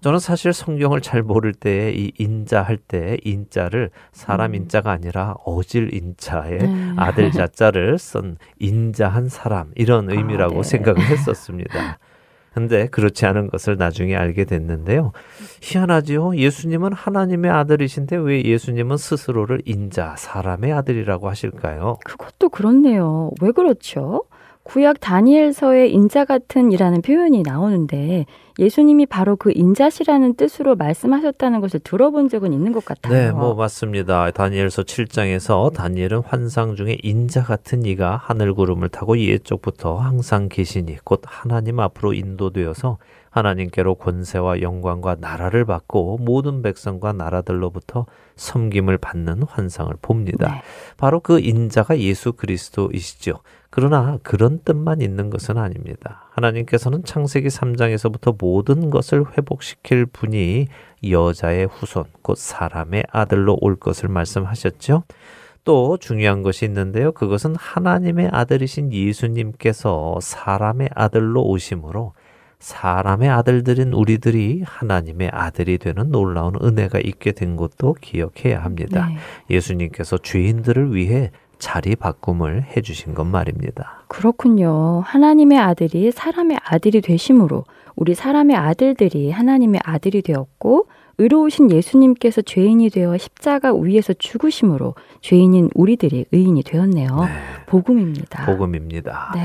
저는 사실 성경을 잘 모를 때에 이 인자 할 때 인자를 사람 음. 인자가 아니라 어질 인자의 네. 아들 자자를 쓴 인자한 사람 이런 아, 의미라고 아, 네. 생각을 했었습니다. 근데 그렇지 않은 것을 나중에 알게 됐는데요. 희한하지요. 예수님은 하나님의 아들이신데 왜 예수님은 스스로를 인자, 사람의 아들이라고 하실까요? 그것도 그렇네요. 왜 그렇죠? 구약 다니엘서에 인자 같은이라는 표현이 나오는데 예수님이 바로 그 인자시라는 뜻으로 말씀하셨다는 것을 들어본 적은 있는 것 같아요. 네, 뭐 맞습니다. 다니엘서 7장에서 다니엘은 환상 중에 인자 같은 이가 하늘 구름을 타고 이쪽부터 항상 계시니 곧 하나님 앞으로 인도되어서 하나님께로 권세와 영광과 나라를 받고 모든 백성과 나라들로부터 섬김을 받는 환상을 봅니다. 네. 바로 그 인자가 예수 그리스도이시죠. 그러나 그런 뜻만 있는 것은 아닙니다. 하나님께서는 창세기 3장에서부터 모든 것을 회복시킬 분이 여자의 후손, 곧 사람의 아들로 올 것을 말씀하셨죠. 또 중요한 것이 있는데요. 그것은 하나님의 아들이신 예수님께서 사람의 아들로 오심으로 사람의 아들들인 우리들이 하나님의 아들이 되는 놀라운 은혜가 있게 된 것도 기억해야 합니다. 네. 예수님께서 죄인들을 위해 자리 바꿈을 해주신 것 말입니다. 그렇군요. 하나님의 아들이 사람의 아들이 되심으로 우리 사람의 아들들이 하나님의 아들이 되었고 의로우신 예수님께서 죄인이 되어 십자가 위에서 죽으심으로 죄인인 우리들이 의인이 되었네요. 네. 복음입니다. 복음입니다. 네.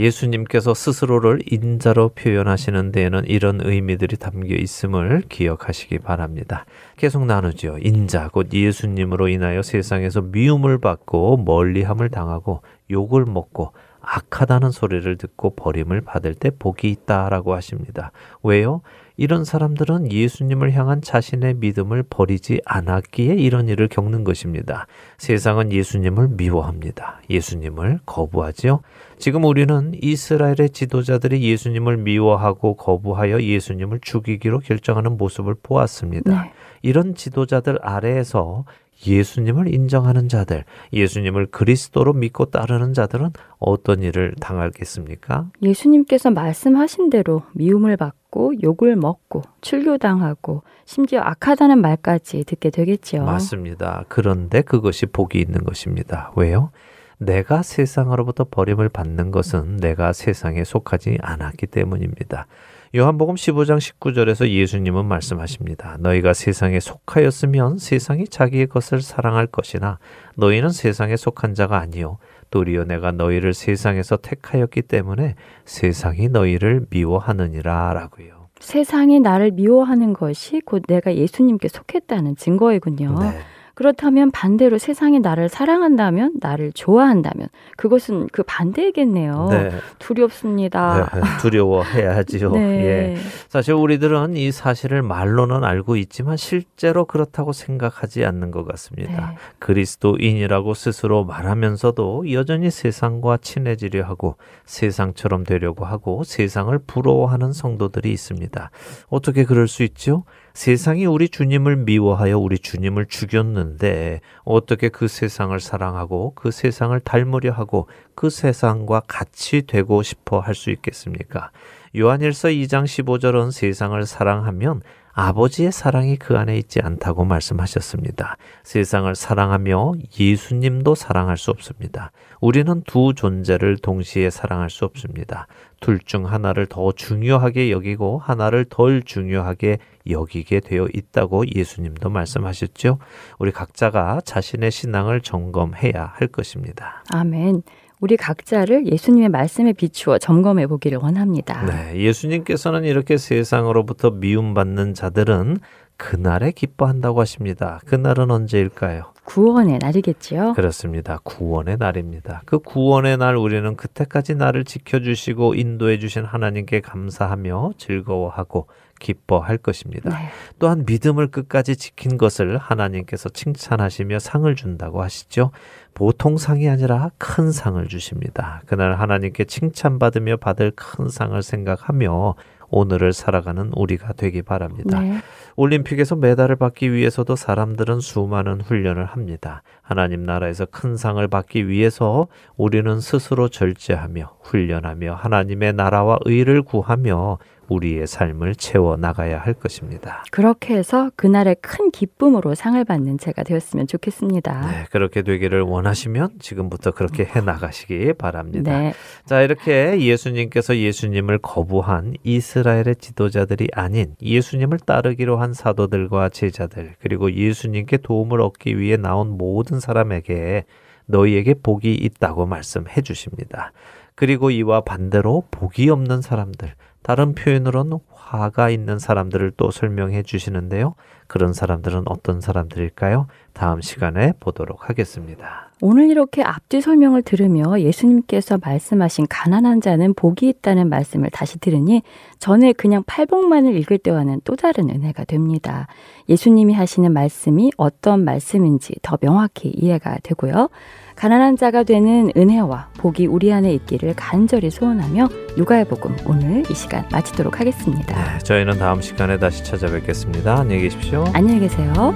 예수님께서 스스로를 인자로 표현하시는 데에는 이런 의미들이 담겨 있음을 기억하시기 바랍니다. 계속 나누죠. 인자 곧 예수님으로 인하여 세상에서 미움을 받고 멀리함을 당하고 욕을 먹고 악하다는 소리를 듣고 버림을 받을 때 복이 있다라고 하십니다. 왜요? 이런 사람들은 예수님을 향한 자신의 믿음을 버리지 않았기에 이런 일을 겪는 것입니다. 세상은 예수님을 미워합니다. 예수님을 거부하지요. 지금 우리는 이스라엘의 지도자들이 예수님을 미워하고 거부하여 예수님을 죽이기로 결정하는 모습을 보았습니다. 네. 이런 지도자들 아래에서 예수님을 인정하는 자들, 예수님을 그리스도로 믿고 따르는 자들은 어떤 일을 당하겠습니까? 예수님께서 말씀하신 대로 미움을 받고 욕을 먹고 출교당하고 심지어 악하다는 말까지 듣게 되겠죠. 맞습니다. 그런데 그것이 복이 있는 것입니다. 왜요? 내가 세상으로부터 버림을 받는 것은 내가 세상에 속하지 않았기 때문입니다. 요한복음 15장 19절에서 예수님은 말씀하십니다. 너희가 세상에 속하였으면 세상이 자기의 것을 사랑할 것이나 너희는 세상에 속한 자가 아니요 도리어 내가 너희를 세상에서 택하였기 때문에 세상이 너희를 미워하느니라 라고요. 세상이 나를 미워하는 것이 곧 내가 예수님께 속했다는 증거이군요. 네. 그렇다면 반대로 세상이 나를 사랑한다면, 나를 좋아한다면, 그것은 그 반대이겠네요. 네. 두렵습니다. 네, 두려워해야지요. 네. 예. 사실 우리들은 이 사실을 말로는 알고 있지만 실제로 그렇다고 생각하지 않는 것 같습니다. 네. 그리스도인이라고 스스로 말하면서도 여전히 세상과 친해지려 하고 세상처럼 되려고 하고 세상을 부러워하는 성도들이 있습니다. 어떻게 그럴 수 있죠? 세상이 우리 주님을 미워하여 우리 주님을 죽였는데 어떻게 그 세상을 사랑하고 그 세상을 닮으려 하고 그 세상과 같이 되고 싶어 할 수 있겠습니까? 요한일서 2장 15절은 세상을 사랑하면 아버지의 사랑이 그 안에 있지 않다고 말씀하셨습니다. 세상을 사랑하며 예수님도 사랑할 수 없습니다. 우리는 두 존재를 동시에 사랑할 수 없습니다. 둘 중 하나를 더 중요하게 여기고 하나를 덜 중요하게 여기게 되어 있다고 예수님도 말씀하셨죠. 우리 각자가 자신의 신앙을 점검해야 할 것입니다. 아멘. 우리 각자를 예수님의 말씀에 비추어 점검해 보기를 원합니다. 네, 예수님께서는 이렇게 세상으로부터 미움받는 자들은 그날에 기뻐한다고 하십니다. 그날은 언제일까요? 구원의 날이겠지요. 그렇습니다. 구원의 날입니다. 그 구원의 날 우리는 그때까지 나를 지켜주시고 인도해 주신 하나님께 감사하며 즐거워하고 기뻐할 것입니다. 네. 또한 믿음을 끝까지 지킨 것을 하나님께서 칭찬하시며 상을 준다고 하시죠. 보통 상이 아니라 큰 상을 주십니다. 그날 하나님께 칭찬받으며 받을 큰 상을 생각하며 오늘을 살아가는 우리가 되기 바랍니다. 네. 올림픽에서 메달을 받기 위해서도 사람들은 수많은 훈련을 합니다. 하나님 나라에서 큰 상을 받기 위해서 우리는 스스로 절제하며 훈련하며 하나님의 나라와 의를 구하며 우리의 삶을 채워 나가야 할 것입니다. 그렇게 해서 그날의 큰 기쁨으로 상을 받는 제가 되었으면 좋겠습니다. 네, 그렇게 되기를 원하시면 지금부터 그렇게 해 나가시기 바랍니다. 네. 자, 이렇게 예수님께서 예수님을 거부한 이스라엘의 지도자들이 아닌 예수님을 따르기로 한 사도들과 제자들 그리고 예수님께 도움을 얻기 위해 나온 모든 사람에게 너희에게 복이 있다고 말씀해 주십니다. 그리고 이와 반대로 복이 없는 사람들, 다른 표현으로는 화가 있는 사람들을 또 설명해 주시는데요. 그런 사람들은 어떤 사람들일까요? 다음 시간에 보도록 하겠습니다. 오늘 이렇게 앞뒤 설명을 들으며 예수님께서 말씀하신 가난한 자는 복이 있다는 말씀을 다시 들으니 전에 그냥 팔복만을 읽을 때와는 또 다른 은혜가 됩니다. 예수님이 하시는 말씀이 어떤 말씀인지 더 명확히 이해가 되고요. 가난한 자가 되는 은혜와 복이 우리 안에 있기를 간절히 소원하며 육아의 복음 오늘 이 시간 마치도록 하겠습니다. 네, 저희는 다음 시간에 다시 찾아뵙겠습니다. 안녕히 계십시오. 안녕히 계세요.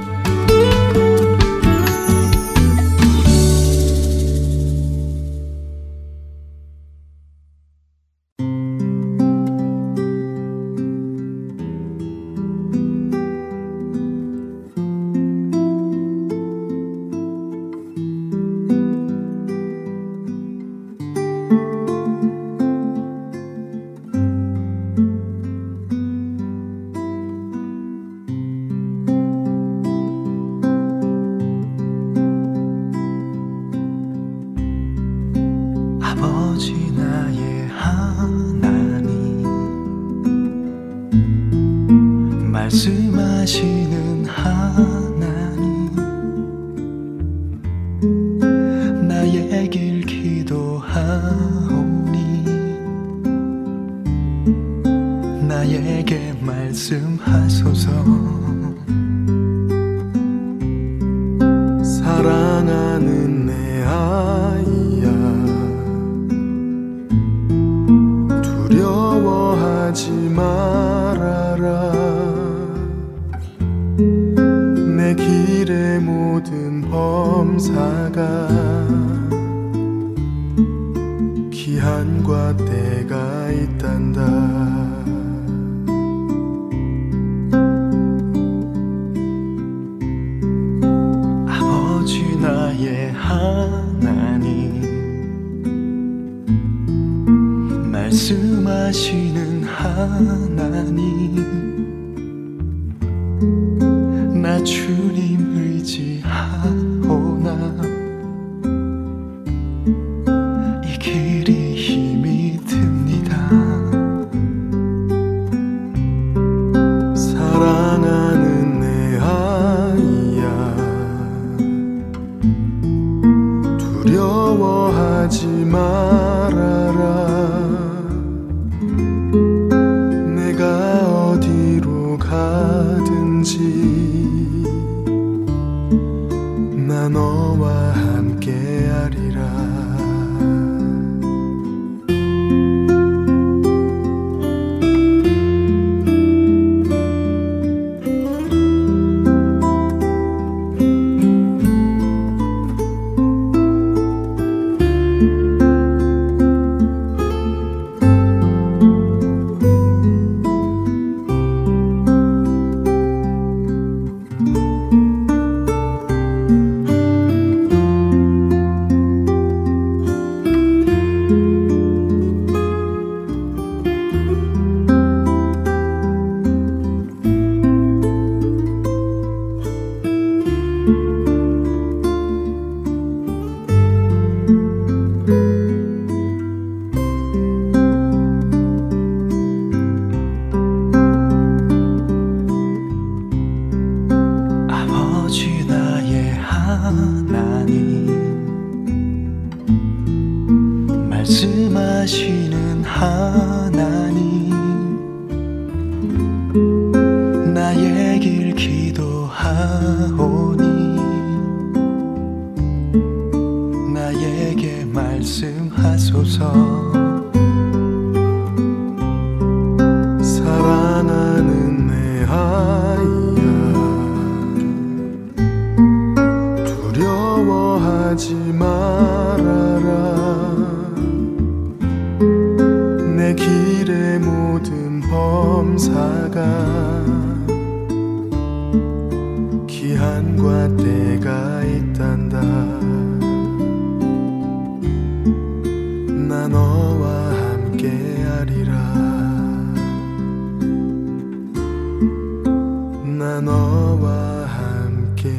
너와 함께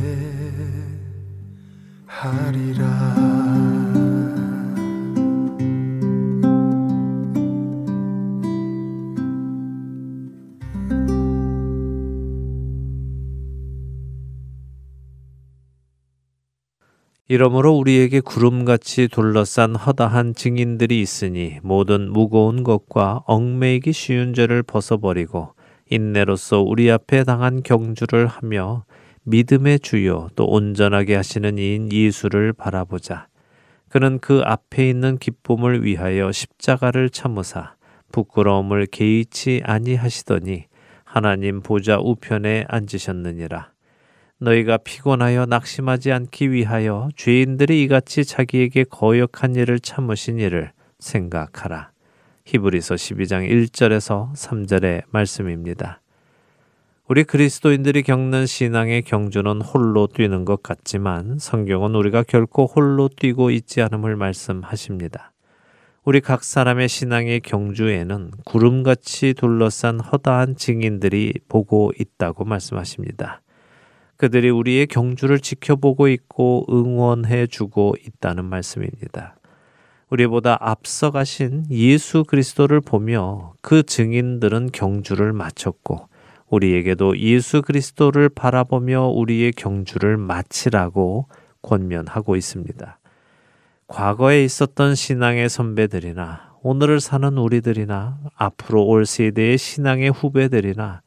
하리라. 이러므로 우리에게 구름같이 둘러싼 허다한 증인들이 있으니 모든 무거운 것과 얽매이기 쉬운 죄를 벗어버리고 인내로서 우리 앞에 당한 경주를 하며 믿음의 주요 또 온전하게 하시는 이인 예수를 바라보자. 그는 그 앞에 있는 기쁨을 위하여 십자가를 참으사 부끄러움을 개의치 아니하시더니 하나님 보좌 우편에 앉으셨느니라. 너희가 피곤하여 낙심하지 않기 위하여 죄인들이 이같이 자기에게 거역한 일을 참으신 일을 생각하라. 히브리서 12장 1절에서 3절의 말씀입니다. 우리 그리스도인들이 겪는 신앙의 경주는 홀로 뛰는 것 같지만 성경은 우리가 결코 홀로 뛰고 있지 않음을 말씀하십니다. 우리 각 사람의 신앙의 경주에는 구름같이 둘러싼 허다한 증인들이 보고 있다고 말씀하십니다. 그들이 우리의 경주를 지켜보고 있고 응원해 주고 있다는 말씀입니다. 우리보다 앞서가신 예수 그리스도를 보며 그 증인들은 경주를 마쳤고 우리에게도 예수 그리스도를 바라보며 우리의 경주를 마치라고 권면하고 있습니다. 과거에 있었던 신앙의 선배들이나 오늘을 사는 우리들이나 앞으로 올 세대의 신앙의 후배들이나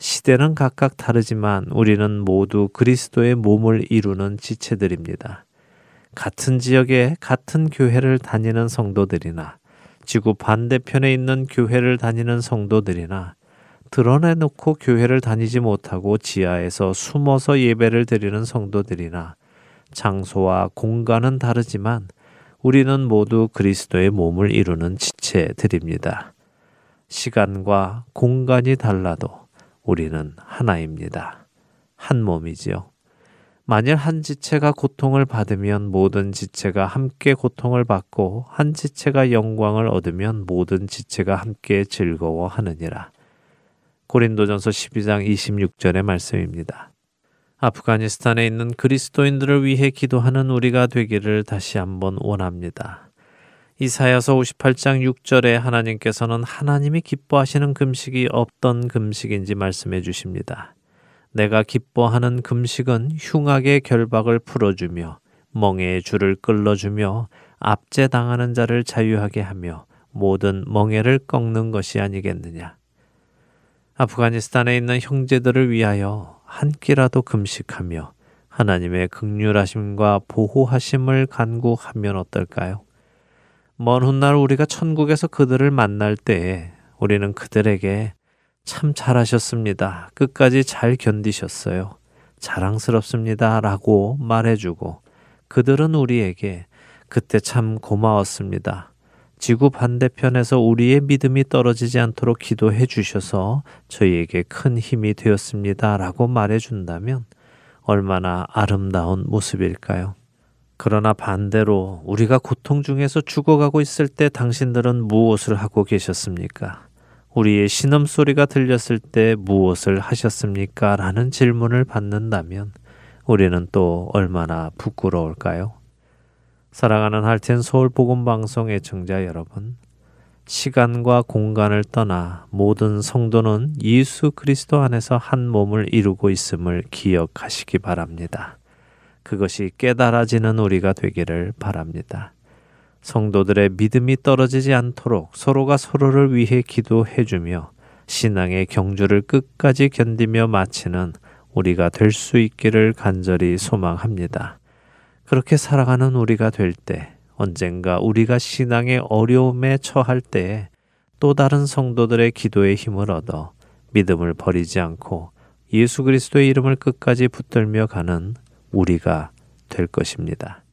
시대는 각각 다르지만 우리는 모두 그리스도의 몸을 이루는 지체들입니다. 같은 지역에 같은 교회를 다니는 성도들이나 지구 반대편에 있는 교회를 다니는 성도들이나 드러내놓고 교회를 다니지 못하고 지하에서 숨어서 예배를 드리는 성도들이나 장소와 공간은 다르지만 우리는 모두 그리스도의 몸을 이루는 지체들입니다. 시간과 공간이 달라도 우리는 하나입니다. 한 몸이지요. 만일 한 지체가 고통을 받으면 모든 지체가 함께 고통을 받고 한 지체가 영광을 얻으면 모든 지체가 함께 즐거워하느니라. 고린도전서 12장 26절의 말씀입니다. 아프가니스탄에 있는 그리스도인들을 위해 기도하는 우리가 되기를 다시 한번 원합니다. 이사야서 58장 6절에 하나님께서는 하나님이 기뻐하시는 금식이 없던 금식인지 말씀해 주십니다. 내가 기뻐하는 금식은 흉악의 결박을 풀어주며 멍에의 줄을 끌어주며 압제당하는 자를 자유하게 하며 모든 멍에를 꺾는 것이 아니겠느냐. 아프가니스탄에 있는 형제들을 위하여 한 끼라도 금식하며 하나님의 극률하심과 보호하심을 간구하면 어떨까요? 먼 훗날 우리가 천국에서 그들을 만날 때에 우리는 그들에게 참 잘하셨습니다. 끝까지 잘 견디셨어요. 자랑스럽습니다. 라고 말해주고 그들은 우리에게 그때 참 고마웠습니다. 지구 반대편에서 우리의 믿음이 떨어지지 않도록 기도해 주셔서 저희에게 큰 힘이 되었습니다. 라고 말해준다면 얼마나 아름다운 모습일까요? 그러나 반대로 우리가 고통 중에서 죽어가고 있을 때 당신들은 무엇을 하고 계셨습니까? 우리의 신음소리가 들렸을 때 무엇을 하셨습니까? 라는 질문을 받는다면 우리는 또 얼마나 부끄러울까요? 사랑하는 할텐 서울 복음 방송 애청자 여러분, 시간과 공간을 떠나 모든 성도는 예수 그리스도 안에서 한 몸을 이루고 있음을 기억하시기 바랍니다. 그것이 깨달아지는 우리가 되기를 바랍니다. 성도들의 믿음이 떨어지지 않도록 서로가 서로를 위해 기도해 주며 신앙의 경주를 끝까지 견디며 마치는 우리가 될 수 있기를 간절히 소망합니다. 그렇게 살아가는 우리가 될 때 언젠가 우리가 신앙의 어려움에 처할 때에 또 다른 성도들의 기도의 힘을 얻어 믿음을 버리지 않고 예수 그리스도의 이름을 끝까지 붙들며 가는 우리가 될 것입니다.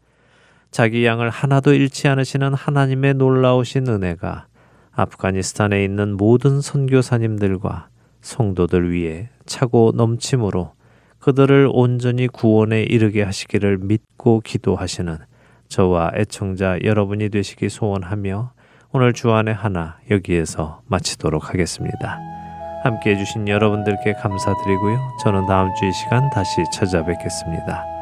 자기 양을 하나도 잃지 않으시는 하나님의 놀라우신 은혜가 아프가니스탄에 있는 모든 선교사님들과 성도들 위해 차고 넘침으로 그들을 온전히 구원에 이르게 하시기를 믿고 기도하시는 저와 애청자 여러분이 되시기 소원하며 오늘 주안의 하나 여기에서 마치도록 하겠습니다. 함께 해주신 여러분들께 감사드리고요. 저는 다음 주이 시간 다시 찾아뵙겠습니다.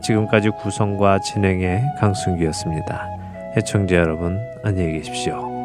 지금까지 구성과 진행의 강승기였습니다. 해청자 여러분 안녕히 계십시오.